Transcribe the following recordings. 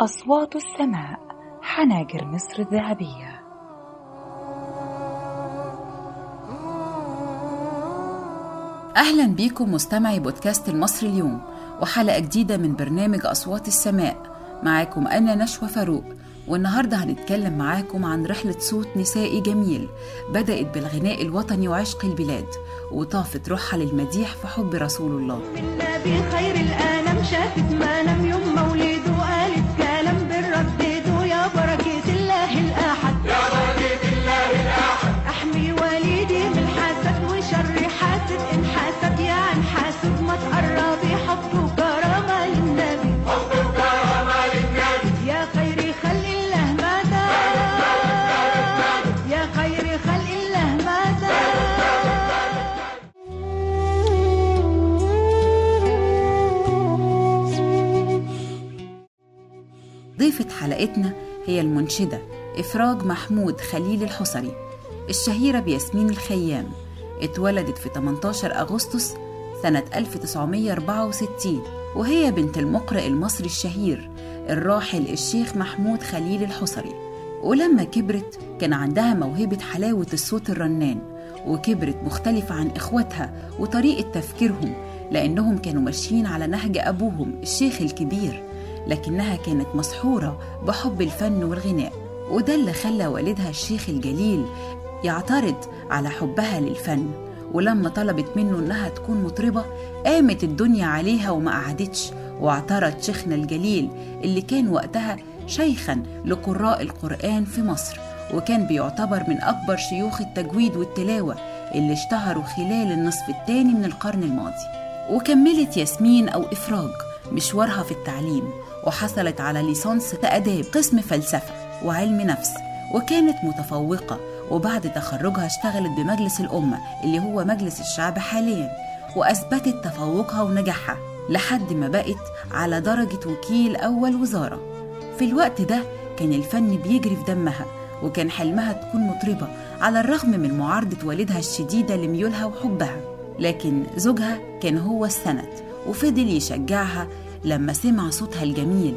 أصوات السماء حناجر مصر الذهبية. أهلا بيكم مستمعي بودكاست المصري اليوم وحلقة جديدة من برنامج أصوات السماء. معاكم أنا نشوى فاروق والنهاردة هنتكلم معاكم عن رحلة صوت نسائي جميل بدأت بالغناء الوطني وعشق البلاد وطافت روحها للمديح في حب رسول الله. النبي خير الأنام شافت ما نام ضيفة حلقتنا هي المنشدة إفراج محمود خليل الحصري الشهيرة بياسمين الخيام اتولدت في 18 أغسطس سنة 1964 وهي بنت المقرئ المصري الشهير الراحل الشيخ محمود خليل الحصري. ولما كبرت كان عندها موهبة حلاوة الصوت الرنان وكبرت مختلفة عن إخواتها وطريقة تفكيرهم لأنهم كانوا ماشيين على نهج أبوهم الشيخ الكبير. لكنها كانت مسحورة بحب الفن والغناء وده اللي خلى والدها الشيخ الجليل يعترض على حبها للفن. ولما طلبت منه إنها تكون مطربة قامت الدنيا عليها وما قعدتش واعترض شيخنا الجليل اللي كان وقتها شيخا لقراء القرآن في مصر وكان بيعتبر من أكبر شيوخ التجويد والتلاوة اللي اشتهروا خلال النصف الثاني من القرن الماضي. وكملت ياسمين أو إفراج. مشوارها في التعليم وحصلت على ليسانس آداب قسم فلسفة وعلم نفس وكانت متفوقة وبعد تخرجها اشتغلت بمجلس الأمة اللي هو مجلس الشعب حاليا وأثبتت تفوقها ونجاحها لحد ما بقت على درجة وكيل أول وزارة. في الوقت ده كان الفن بيجري في دمها وكان حلمها تكون مطربة على الرغم من معارضة والدها الشديدة لميولها وحبها. لكن زوجها كان هو السند وفضل يشجعها لما سمع صوتها الجميل.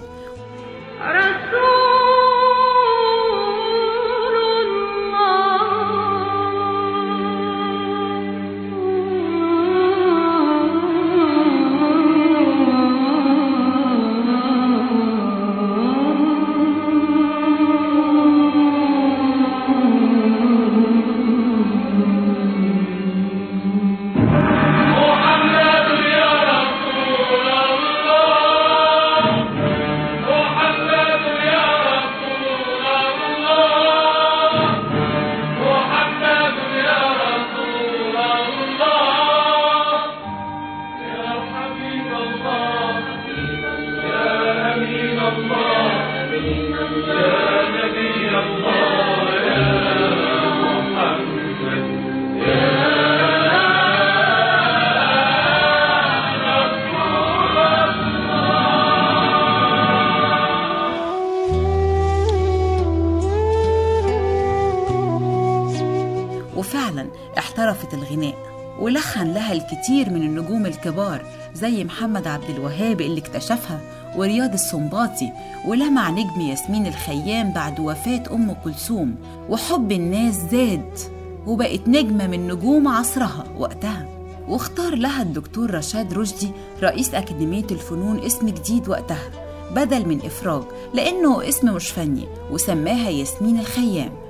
احترفت الغناء ولحن لها الكتير من النجوم الكبار زي محمد عبد الوهاب اللي اكتشفها ورياض السنباطي ولمع نجم ياسمين الخيام بعد وفاة أم كلثوم. وحب الناس زاد وبقت نجمة من نجوم عصرها وقتها. واختار لها الدكتور رشاد رشدي رئيس أكاديمية الفنون اسم جديد وقتها بدل من إفراج لأنه اسم مش فني وسماها ياسمين الخيام.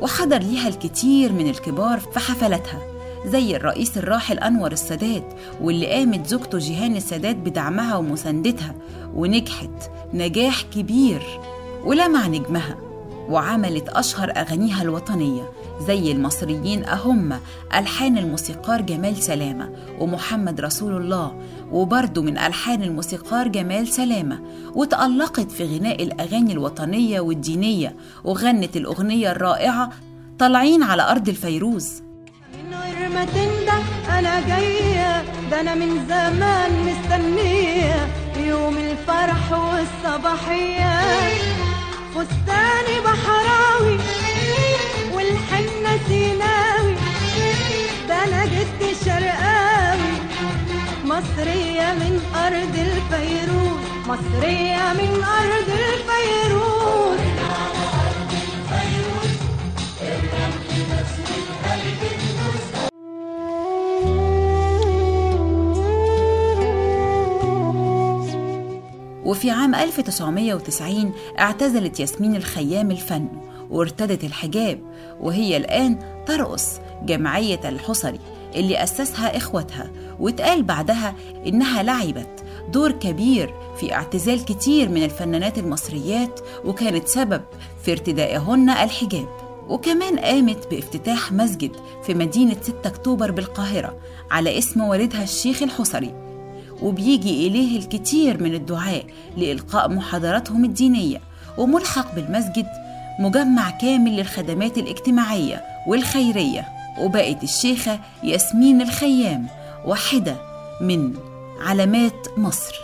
وحضر ليها الكتير من الكبار في حفلاتها زي الرئيس الراحل أنور السادات واللي قامت زوجته جيهان السادات بدعمها ومساندتها ونجحت نجاح كبير ولمع نجمها. وعملت أشهر أغانيها الوطنية زي المصريين أهم ألحان الموسيقار جمال سلامة ومحمد رسول الله وبرضه من ألحان الموسيقار جمال سلامة وتألقت في غناء الأغاني الوطنية والدينية وغنت الأغنية الرائعة طالعين على أرض الفيروز. من غير ما تنده أنا جاية ده أنا من زمان مستنية يوم الفرح والصباحية. فستاني بحراوي والحنة سيناوي ده أنا جدي شرقاوي مصرية من أرض الفيروز مصرية من أرض الفيروز. وفي عام 1990 اعتزلت ياسمين الخيام الفن وارتدت الحجاب وهي الآن ترقص جمعية الحصري اللي أسسها إخوتها واتقال بعدها إنها لعبت دور كبير في اعتزال كتير من الفنانات المصريات وكانت سبب في ارتدائهن الحجاب. وكمان قامت بافتتاح مسجد في مدينة 6 أكتوبر بالقاهرة على اسم والدها الشيخ الحصري. وبيجي إليه الكثير من الدعاء لإلقاء محاضراتهم الدينية وملحق بالمسجد مجمع كامل للخدمات الاجتماعية والخيرية وبقت الشيخة ياسمين الخيام واحدة من علامات مصر.